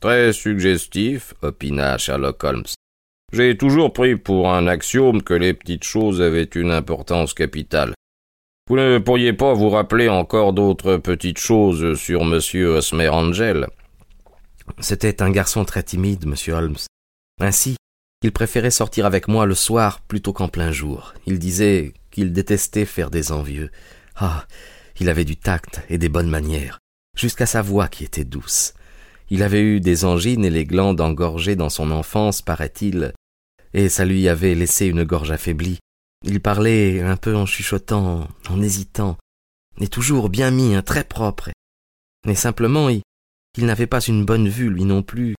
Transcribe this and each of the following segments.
Très suggestif, opina Sherlock Holmes. J'ai toujours pris pour un axiome que les petites choses avaient une importance capitale. Vous ne pourriez pas vous rappeler encore d'autres petites choses sur monsieur Osmer Angel C'était un garçon très timide, monsieur Holmes. Ainsi, il préférait sortir avec moi le soir plutôt qu'en plein jour. Il disait qu'il détestait faire des envieux. Ah, il avait du tact et des bonnes manières, jusqu'à sa voix qui était douce. Il avait eu des angines et les glandes engorgées dans son enfance, paraît-il, et ça lui avait laissé une gorge affaiblie. Il parlait un peu en chuchotant, en hésitant, et toujours bien mis, un très propre. Mais simplement, il, il n'avait pas une bonne vue, lui non plus.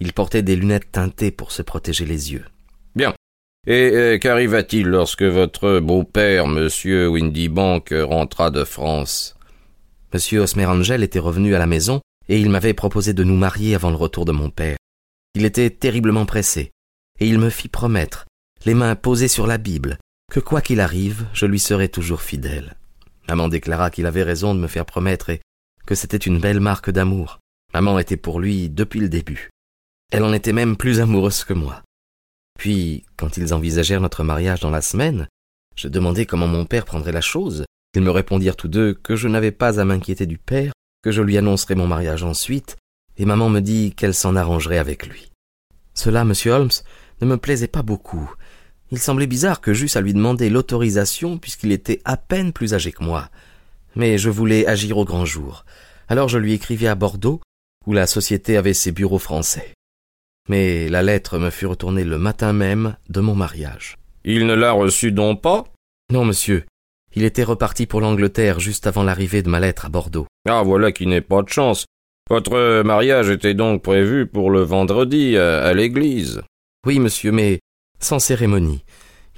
Il portait des lunettes teintées pour se protéger les yeux. Bien. Et euh, qu'arriva-t-il lorsque votre beau-père, monsieur Windybank, rentra de France? Monsieur Osmerangel était revenu à la maison et il m'avait proposé de nous marier avant le retour de mon père. Il était terriblement pressé, et il me fit promettre, les mains posées sur la Bible, que quoi qu'il arrive, je lui serais toujours fidèle. Maman déclara qu'il avait raison de me faire promettre et que c'était une belle marque d'amour. Maman était pour lui depuis le début. Elle en était même plus amoureuse que moi. Puis, quand ils envisagèrent notre mariage dans la semaine, je demandai comment mon père prendrait la chose. Ils me répondirent tous deux que je n'avais pas à m'inquiéter du père, que je lui annoncerai mon mariage ensuite, et maman me dit qu'elle s'en arrangerait avec lui. Cela, monsieur Holmes, ne me plaisait pas beaucoup. Il semblait bizarre que j'eusse à lui demander l'autorisation puisqu'il était à peine plus âgé que moi. Mais je voulais agir au grand jour. Alors je lui écrivis à Bordeaux, où la société avait ses bureaux français. Mais la lettre me fut retournée le matin même de mon mariage. Il ne l'a reçue donc pas? Non, monsieur. Il était reparti pour l'Angleterre juste avant l'arrivée de ma lettre à Bordeaux. Ah, voilà qui n'est pas de chance. Votre mariage était donc prévu pour le vendredi à, l'église. Oui, monsieur, mais sans cérémonie.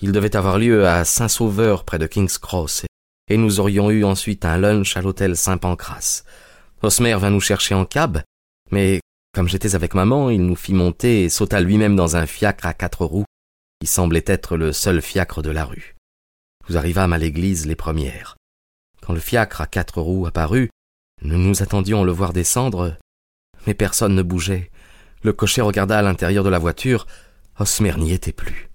Il devait avoir lieu à Saint-Sauveur, près de King's Cross, et nous aurions eu ensuite un lunch à l'hôtel Saint-Pancras. Osmer vint nous chercher en cab, mais comme j'étais avec maman, il nous fit monter et sauta lui-même dans un fiacre à quatre roues, qui semblait être le seul fiacre de la rue. Nous arrivâmes à l'église les premières. Quand le fiacre à quatre roues apparut, nous nous attendions à le voir descendre, mais personne ne bougeait. Le cocher regarda à l'intérieur de la voiture. Osmer n'y était plus.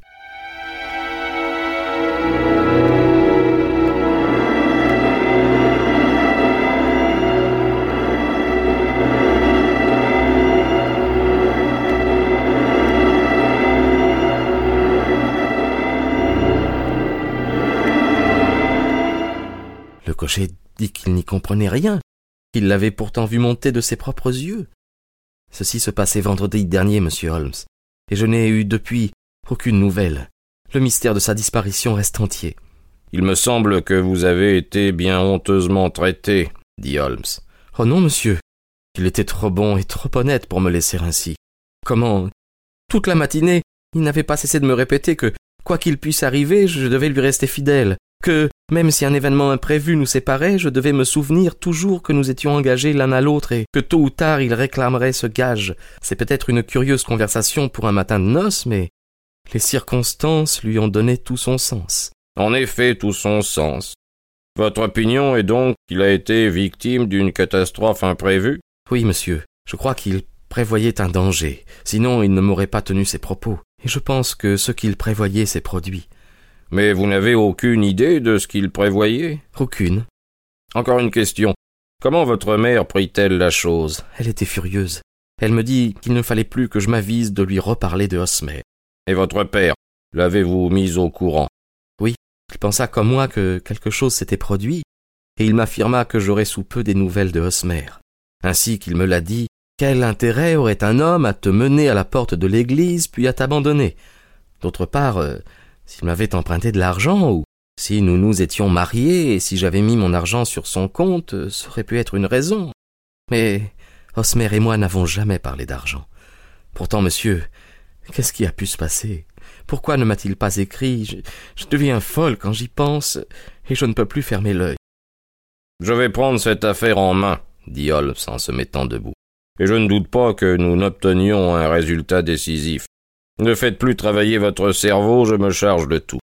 cocher dit qu'il n'y comprenait rien, qu'il l'avait pourtant vu monter de ses propres yeux. Ceci se passait vendredi dernier, monsieur Holmes, et je n'ai eu depuis aucune nouvelle. Le mystère de sa disparition reste entier. Il me semble que vous avez été bien honteusement traité, dit Holmes. Oh non, monsieur. Il était trop bon et trop honnête pour me laisser ainsi. Comment? Toute la matinée, il n'avait pas cessé de me répéter que, quoi qu'il puisse arriver, je devais lui rester fidèle, que, même si un événement imprévu nous séparait, je devais me souvenir toujours que nous étions engagés l'un à l'autre et que tôt ou tard il réclamerait ce gage. C'est peut-être une curieuse conversation pour un matin de noces, mais les circonstances lui ont donné tout son sens. En effet, tout son sens. Votre opinion est donc qu'il a été victime d'une catastrophe imprévue? Oui, monsieur. Je crois qu'il prévoyait un danger. Sinon, il ne m'aurait pas tenu ses propos. Et je pense que ce qu'il prévoyait s'est produit. Mais vous n'avez aucune idée de ce qu'il prévoyait? Aucune. Encore une question. Comment votre mère prit-elle la chose? Elle était furieuse. Elle me dit qu'il ne fallait plus que je m'avise de lui reparler de Hosmer. Et votre père L'avez-vous mis au courant? Oui. Il pensa comme moi que quelque chose s'était produit, et il m'affirma que j'aurais sous peu des nouvelles de Hosmer. Ainsi qu'il me l'a dit, quel intérêt aurait un homme à te mener à la porte de l'église puis à t'abandonner? D'autre part, euh, s'il m'avait emprunté de l'argent, ou si nous nous étions mariés et si j'avais mis mon argent sur son compte, ça aurait pu être une raison. Mais Osmer et moi n'avons jamais parlé d'argent. Pourtant, monsieur, qu'est-ce qui a pu se passer? Pourquoi ne m'a-t-il pas écrit? Je, deviens folle quand j'y pense, et je ne peux plus fermer l'œil. Je vais prendre cette affaire en main, dit Holmes en se mettant debout. Et je ne doute pas que nous n'obtenions un résultat décisif. Ne faites plus travailler votre cerveau, je me charge de tout.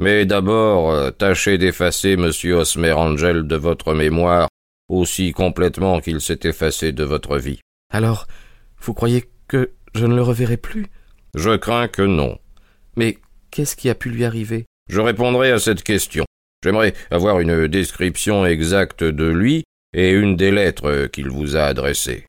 Mais d'abord, euh, tâchez d'effacer M. Osmer Angel de votre mémoire aussi complètement qu'il s'est effacé de votre vie. Alors, vous croyez que je ne le reverrai plus? Je crains que non. Mais qu'est-ce qui a pu lui arriver? Je répondrai à cette question. J'aimerais avoir une description exacte de lui et une des lettres qu'il vous a adressées.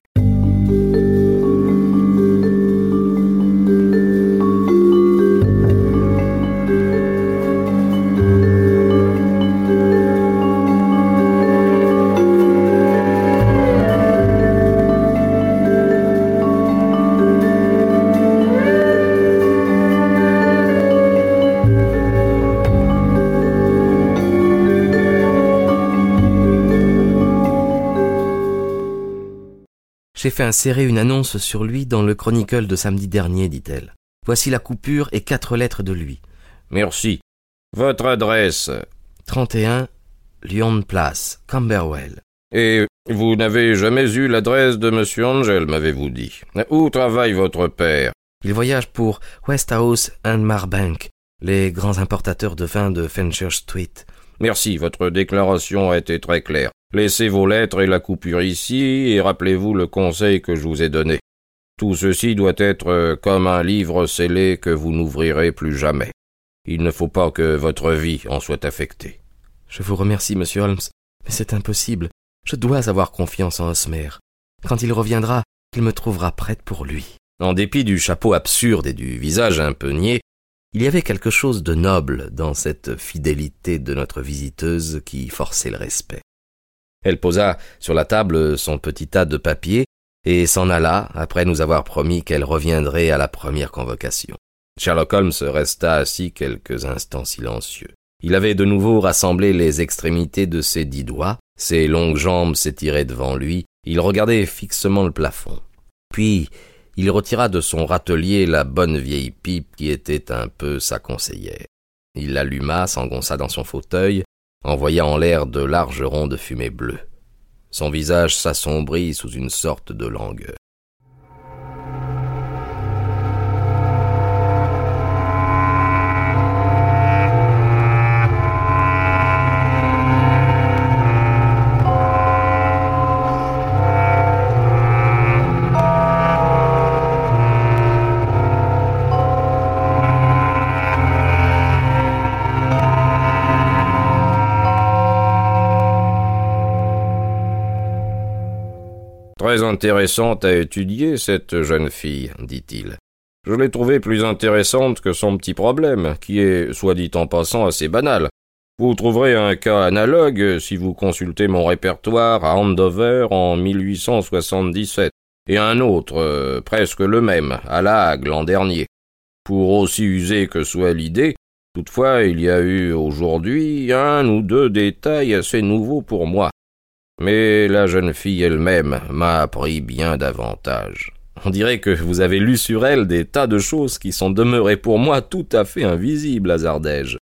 Fait insérer une annonce sur lui dans le Chronicle de samedi dernier, dit-elle. Voici la coupure et quatre lettres de lui. Merci. Votre adresse 31 Lyon Place, Camberwell. Et vous n'avez jamais eu l'adresse de M. Angel, m'avez-vous dit. Où travaille votre père? Il voyage pour Westhouse and Marbank, les grands importateurs de vin de Fenchurch Street. Merci, votre déclaration a été très claire. Laissez vos lettres et la coupure ici, et rappelez-vous le conseil que je vous ai donné. Tout ceci doit être euh, comme un livre scellé que vous n'ouvrirez plus jamais. Il ne faut pas que votre vie en soit affectée. Je vous remercie, monsieur Holmes, mais c'est impossible. Je dois avoir confiance en Osmer. Quand il reviendra, il me trouvera prête pour lui. En dépit du chapeau absurde et du visage un peu niais, il y avait quelque chose de noble dans cette fidélité de notre visiteuse qui forçait le respect. Elle posa sur la table son petit tas de papiers et s'en alla après nous avoir promis qu'elle reviendrait à la première convocation. Sherlock Holmes resta assis quelques instants silencieux. Il avait de nouveau rassemblé les extrémités de ses dix doigts, ses longues jambes s'étiraient devant lui, il regardait fixement le plafond. Puis il retira de son râtelier la bonne vieille pipe qui était un peu sa conseillère. Il l'alluma, s'engonça dans son fauteuil, envoya en l'air de larges ronds de fumée bleue. Son visage s'assombrit sous une sorte de langueur. Intéressante à étudier, cette jeune fille, dit-il. Je l'ai trouvée plus intéressante que son petit problème, qui est, soit dit en passant, assez banal. Vous trouverez un cas analogue si vous consultez mon répertoire à Andover en 1877, et un autre, euh, presque le même, à La l'an dernier. Pour aussi usé que soit l'idée, toutefois il y a eu aujourd'hui un ou deux détails assez nouveaux pour moi. Mais la jeune fille elle-même m'a appris bien davantage. On dirait que vous avez lu sur elle des tas de choses qui sont demeurées pour moi tout à fait invisibles, hasardai-je.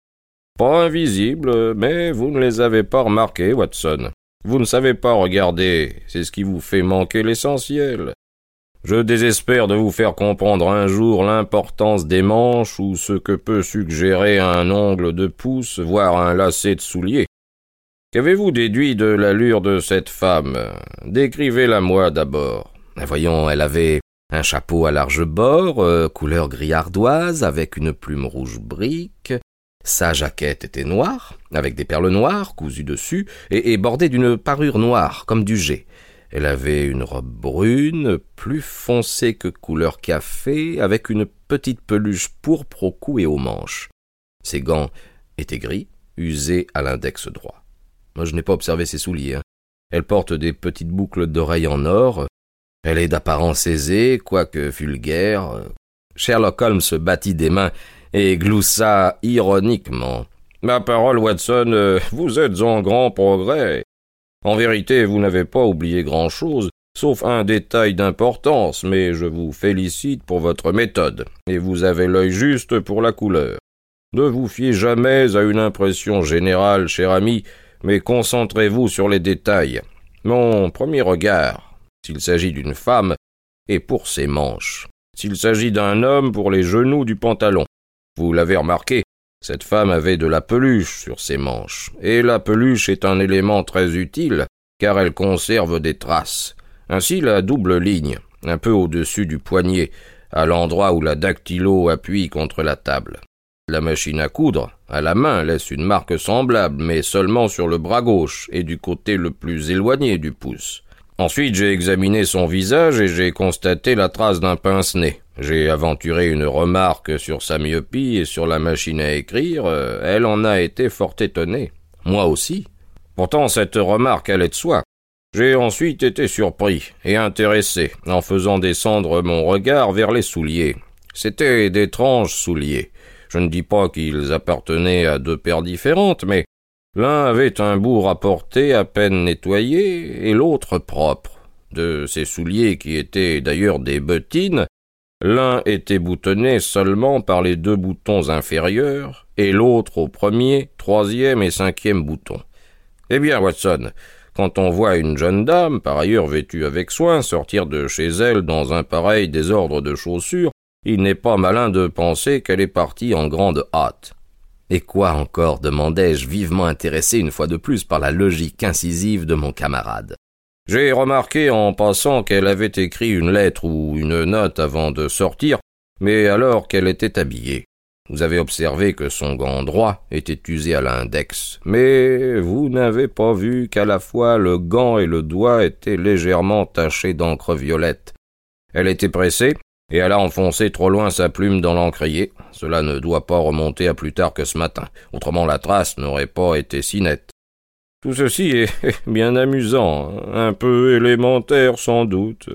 Pas invisibles, mais vous ne les avez pas remarquées, Watson. Vous ne savez pas regarder, c'est ce qui vous fait manquer l'essentiel. Je désespère de vous faire comprendre un jour l'importance des manches ou ce que peut suggérer un ongle de pouce, voire un lacet de soulier. Qu'avez-vous déduit de l'allure de cette femme? Décrivez-la moi d'abord. Voyons, elle avait un chapeau à large bord, euh, couleur gris ardoise, avec une plume rouge brique. Sa jaquette était noire, avec des perles noires cousues dessus, et, et bordée d'une parure noire, comme du jet. Elle avait une robe brune, plus foncée que couleur café, avec une petite peluche pourpre au cou et aux manches. Ses gants étaient gris, usés à l'index droit. Je n'ai pas observé ses souliers. Hein. Elle porte des petites boucles d'oreilles en or. Elle est d'apparence aisée, quoique vulgaire. Sherlock Holmes se battit des mains et gloussa ironiquement. Ma parole, Watson, euh, vous êtes en grand progrès. En vérité, vous n'avez pas oublié grand-chose, sauf un détail d'importance, mais je vous félicite pour votre méthode, et vous avez l'œil juste pour la couleur. Ne vous fiez jamais à une impression générale, cher ami, mais concentrez-vous sur les détails. Mon premier regard, s'il s'agit d'une femme, est pour ses manches. S'il s'agit d'un homme, pour les genoux du pantalon. Vous l'avez remarqué, cette femme avait de la peluche sur ses manches, et la peluche est un élément très utile, car elle conserve des traces. Ainsi la double ligne, un peu au-dessus du poignet, à l'endroit où la dactylo appuie contre la table. La machine à coudre, à la main, laisse une marque semblable, mais seulement sur le bras gauche et du côté le plus éloigné du pouce. Ensuite, j'ai examiné son visage et j'ai constaté la trace d'un pince-nez. J'ai aventuré une remarque sur sa myopie et sur la machine à écrire. Euh, elle en a été fort étonnée. Moi aussi. Pourtant, cette remarque allait de soi. J'ai ensuite été surpris et intéressé en faisant descendre mon regard vers les souliers. C'étaient d'étranges souliers. Je ne dis pas qu'ils appartenaient à deux paires différentes, mais l'un avait un bout rapporté à peine nettoyé et l'autre propre. De ces souliers qui étaient d'ailleurs des bottines, l'un était boutonné seulement par les deux boutons inférieurs et l'autre au premier, troisième et cinquième bouton. Eh bien, Watson, quand on voit une jeune dame, par ailleurs vêtue avec soin, sortir de chez elle dans un pareil désordre de chaussures, il n'est pas malin de penser qu'elle est partie en grande hâte. Et quoi encore demandai-je, vivement intéressé une fois de plus par la logique incisive de mon camarade. J'ai remarqué en passant qu'elle avait écrit une lettre ou une note avant de sortir, mais alors qu'elle était habillée. Vous avez observé que son gant droit était usé à l'index, mais vous n'avez pas vu qu'à la fois le gant et le doigt étaient légèrement tachés d'encre violette. Elle était pressée, et elle a enfoncé trop loin sa plume dans l'encrier. Cela ne doit pas remonter à plus tard que ce matin, autrement la trace n'aurait pas été si nette. Tout ceci est bien amusant, un peu élémentaire sans doute.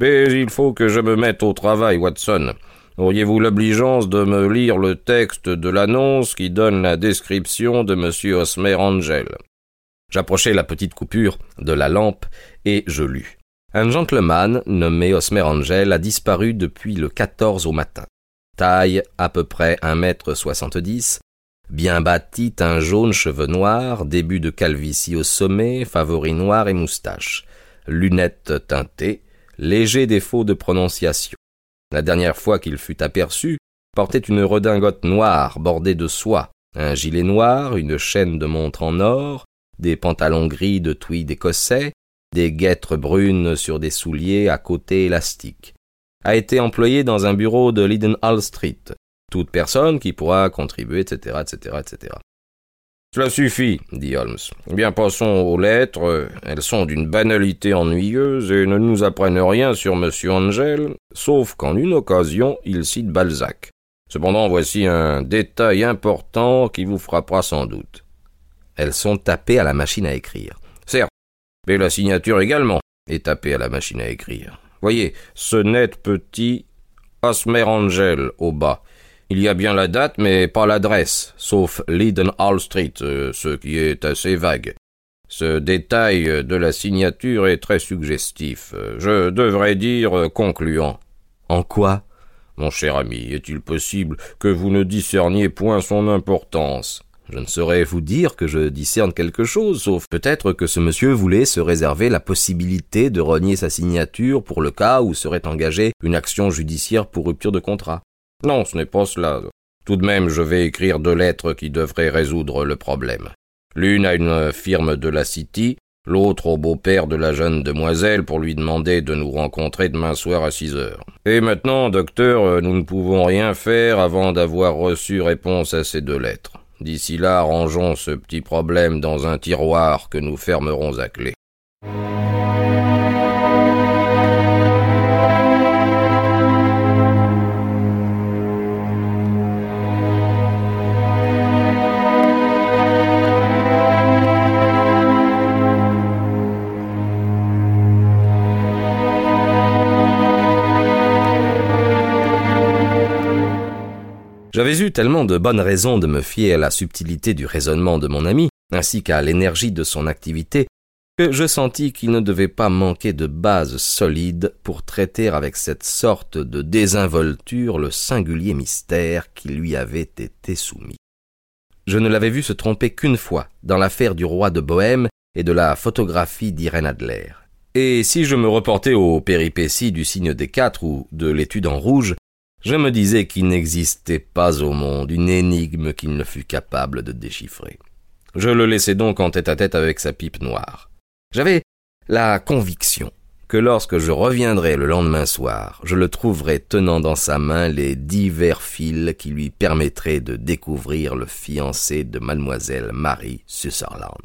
Mais il faut que je me mette au travail, Watson. Auriez-vous l'obligeance de me lire le texte de l'annonce qui donne la description de M. Osmer Angel? J'approchai la petite coupure de la lampe et je lus. Un gentleman nommé Osmer Angel a disparu depuis le 14 au matin. Taille à peu près un mètre soixante-dix, bien bâti, un jaune, cheveux noirs, début de calvitie au sommet, favoris noirs et moustache, lunettes teintées, léger défaut de prononciation. La dernière fois qu'il fut aperçu, portait une redingote noire bordée de soie, un gilet noir, une chaîne de montre en or, des pantalons gris de tweed écossais, des guêtres brunes sur des souliers à côté élastiques. A été employé dans un bureau de Hall Street. Toute personne qui pourra contribuer, etc., etc., etc. Cela suffit, dit Holmes. Bien, passons aux lettres. Elles sont d'une banalité ennuyeuse et ne nous apprennent rien sur M. Angel, sauf qu'en une occasion, il cite Balzac. Cependant, voici un détail important qui vous frappera sans doute. Elles sont tapées à la machine à écrire. Mais la signature également est tapée à la machine à écrire. Voyez, ce net petit Osmer Angel au bas. Il y a bien la date, mais pas l'adresse, sauf Hall Street, euh, ce qui est assez vague. Ce détail de la signature est très suggestif, je devrais dire concluant. En quoi? Mon cher ami, est-il possible que vous ne discerniez point son importance? Je ne saurais vous dire que je discerne quelque chose, sauf peut-être que ce monsieur voulait se réserver la possibilité de renier sa signature pour le cas où serait engagée une action judiciaire pour rupture de contrat. Non, ce n'est pas cela. Tout de même, je vais écrire deux lettres qui devraient résoudre le problème. L'une à une firme de la City, l'autre au beau-père de la jeune demoiselle pour lui demander de nous rencontrer demain soir à six heures. Et maintenant, docteur, nous ne pouvons rien faire avant d'avoir reçu réponse à ces deux lettres. D'ici là, rangeons ce petit problème dans un tiroir que nous fermerons à clé. J'avais eu tellement de bonnes raisons de me fier à la subtilité du raisonnement de mon ami, ainsi qu'à l'énergie de son activité, que je sentis qu'il ne devait pas manquer de base solide pour traiter avec cette sorte de désinvolture le singulier mystère qui lui avait été soumis. Je ne l'avais vu se tromper qu'une fois, dans l'affaire du roi de Bohême et de la photographie d'Irène Adler. Et si je me reportais aux péripéties du signe des quatre ou de l'étude en rouge, je me disais qu'il n'existait pas au monde une énigme qu'il ne fût capable de déchiffrer. Je le laissai donc en tête à tête avec sa pipe noire. J'avais la conviction que lorsque je reviendrais le lendemain soir, je le trouverais tenant dans sa main les divers fils qui lui permettraient de découvrir le fiancé de mademoiselle Marie Sutherland.